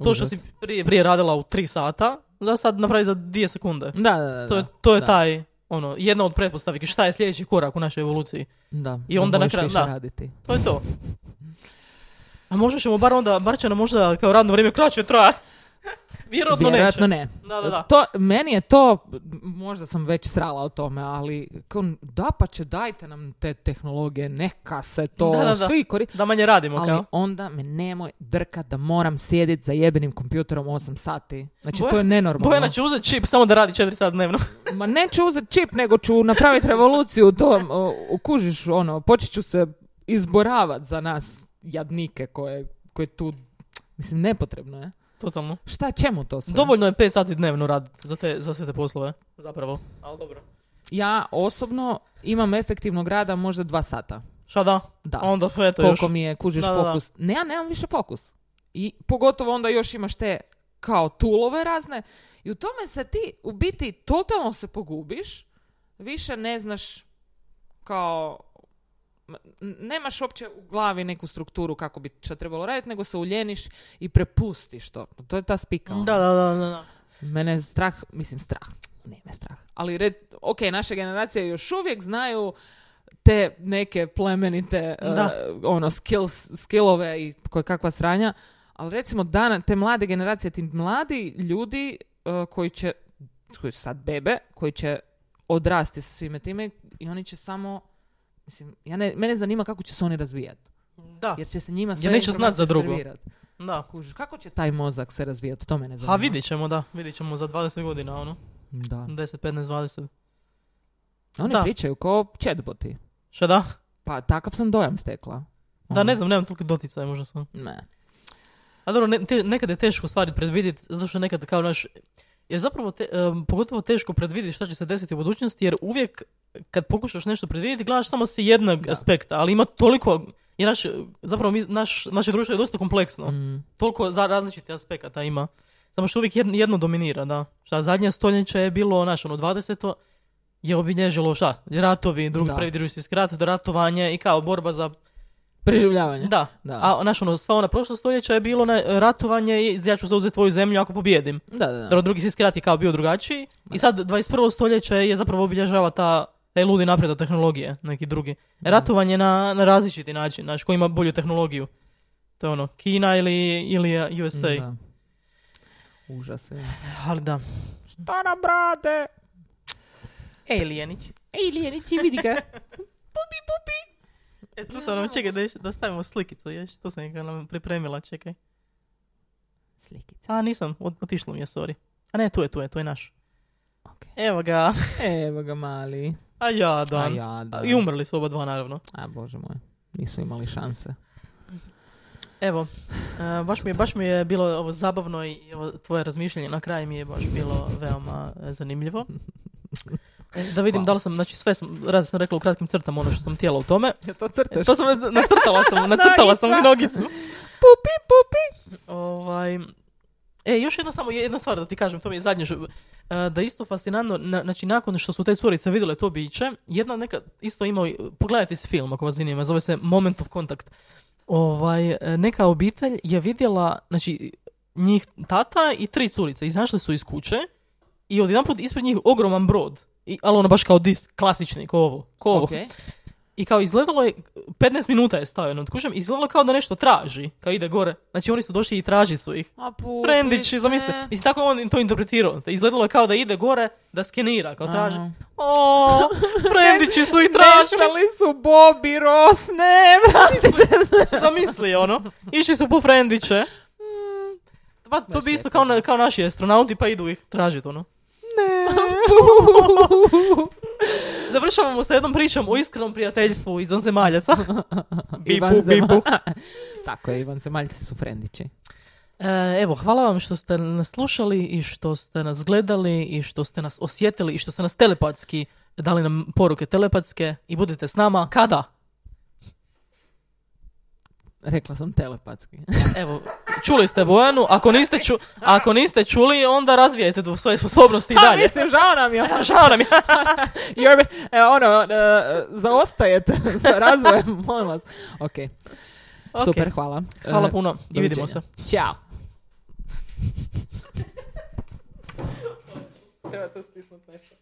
To što si prije, prije radila u tri sata, za sad napravi za dvije sekunde. Da, da, da. To je, to je Da. taj, ono, jedna od pretpostavki. Šta je sljedeći korak u našoj evoluciji? Da, I da onda na kraju- da. raditi. To je to. A možda ćemo bar onda, bar će nam možda kao radno vrijeme kraće trajati. Vjerojatno, Vjerojatno neće. ne. Da, da, da. To, meni je to, možda sam već srala o tome, ali kao, da pa će dajte nam te tehnologije, neka se to Da, da, da. svi kori... Da manje radimo, Ali kao. onda me nemoj drkat da moram sjediti za jebenim kompjuterom 8 sati. Znači, Boja- to je nenormalno. Bojana će uzeti čip samo da radi 4 sata dnevno. <laughs> Ma neću uzeti čip, nego ću napraviti <laughs> revoluciju. To, o, ukužiš, ono, počet ću se izboravat za nas jadnike koje, koje tu, mislim, nepotrebno je. Totalno. Šta, čemu to sve? Dovoljno je 5 sati dnevno raditi za, te, za sve te poslove. Zapravo. Ali dobro. Ja osobno imam efektivnog rada možda dva sata. Šta da? Da. Onda eto još. Koliko mi je, kužiš, Da, da, da. fokus. Ne, ja nemam više fokus. I pogotovo onda još imaš te kao tulove razne. I u tome se ti u biti totalno se pogubiš. Više ne znaš kao nemaš uopće u glavi neku strukturu kako bi što trebalo raditi, nego se uljeniš i prepustiš to. To je ta spika. ono. Da, da, da, da. Mene je strah, mislim strah, ne me strah. Ali red, ok, naše generacije još uvijek znaju te neke plemenite uh, Da. ono skills, skillove i koje kakva sranja, ali recimo dana, te mlade generacije, ti mladi ljudi uh, koji će, koji su sad bebe, koji će odrasti sa svime time i oni će samo, mislim, ja ne, mene zanima kako će se oni razvijati. Da. Jer će se njima sve Jer neće znat za drugo. servirat. Da. Kužiš, kako će taj mozak se razvijati? To mene zanima. A vidit ćemo, da. Vidit ćemo za 20 godina, ono. Da. 10, 15, 20. Oni Da. pričaju kao chatboti. Šta da? Pa takav sam dojam stekla. Da, Ono, ne znam, nemam toliko doticaja, možda sam. Ne. A dobro, ne, te- nekad je teško stvari predvidjeti, zato što nekad kao naš... Jer zapravo, te, em, pogotovo teško predvidjeti šta će se desiti u budućnosti, jer uvijek kad pokušaš nešto predvidjeti, gledaš samo s jednog Da. aspekta, ali ima toliko... I naš, zapravo mi, naš, naše društvo je dosta kompleksno. Mm. Toliko za različitih aspekata ima. Samo što uvijek jedno, jedno dominira, da. Šta, zadnje stoljeće je bilo, znaš, ono, 20. je obilježilo šta? Ratovi, drugi prvi drugi svjetski rat, ratovanje i kao borba za Preživljavanje. da. Da. A naš ono, sva ona prošla stoljeća je bilo na ratovanje i ja ću zauzeti tvoju zemlju ako pobijedim. Da, da, da. Drugi svjetski rat je kao bio drugačiji. I sad 21. stoljeće je zapravo obilježava ta taj ludi napredak tehnologije, neki drugi. Ratovanje na, na različiti način, znaš, ko ima bolju tehnologiju. To je ono, Kina ili, ili USA. Da. Užas je. Ali da. Šta nam brate? Alienić. Alienići, vidi ga. <laughs> pupi, pupi. E, tu sam nam, čekaj, da, da stavimo slikicu još. To sam nam pripremila, čekaj. Slikica. A, nisam, ot- otišlo mi je, sorry. A ne, tu je, tu je, tu je naš. Ok. Evo ga. <laughs> Evo ga mali. A ja, da. A ja, da. I umrli su oba dva, naravno. A, bože moj. Nisu imali šanse. Evo, e, baš, mi je, baš mi je bilo ovo zabavno i evo, tvoje razmišljanje na kraju mi je baš bilo veoma e, zanimljivo. <laughs> E, Da vidim da li sam, znači sve sam, raz sam rekla u kratkim crtama ono što sam htjela u tome. Ja to crtaš. To sam, nacrtala sam, <laughs> nacrtala sam nogicu. Pupi, pupi. Ovaj, e, još jedna samo jedna stvar da ti kažem, to mi je zadnje, e, da isto fascinantno, na- znači nakon što su te curice vidjele to biće, jedna neka, isto imao, pogledajte si film ako vas zanima, zove se Moment of Contact. Ovaj, e, neka obitelj je vidjela, znači njih tata i tri curice izašli su iz kuće i odjedanput ispred njih ogroman brod. I, ali ono baš kao disk, klasični, ko ovo. Ko ovo. Ok. I kao izgledalo je, 15 minuta je nad kućom, izgledalo kao da nešto traži, kao ide gore. Znači oni su došli i traži su ih. A pupi Frendići, zamisli. Mislim, tako on to interpretirao. Izgledalo je kao da ide gore, da skenira, kao traži. O, Frendići su ih <laughs> tražili. Su Bobby Ross, ne, vratite Zamisli, ono. Išli su po Frendiće. Pa to bi isto kao, na- kao naši astronauti, pa idu ih tražiti, ono. <laughs> Završavamo sa jednom pričom o iskrenom prijateljstvu izvan zemaljaca. <laughs> Ivan. Zemalj- <laughs> Tako je, Ivan Zemaljci su frendići. E, evo, hvala vam što ste nas slušali i što ste nas gledali i što ste nas osjetili i što ste nas telepatski dali nam poruke telepatske i budete s nama kada? Rekla sam telepatski. <laughs> Evo, čuli ste Bojanu, ako niste, ču, ako niste čuli, onda razvijajte do svoje sposobnosti i Ha, dalje. mislim, žao nam je. <laughs> Žao nam je. <laughs> You're, e, ono, e, zaostajete sa razvojem, molim vas. Ok, Ok, super, hvala. Hvala E, puno i vidimo se. Ćao. Treba to stisnuti nešto.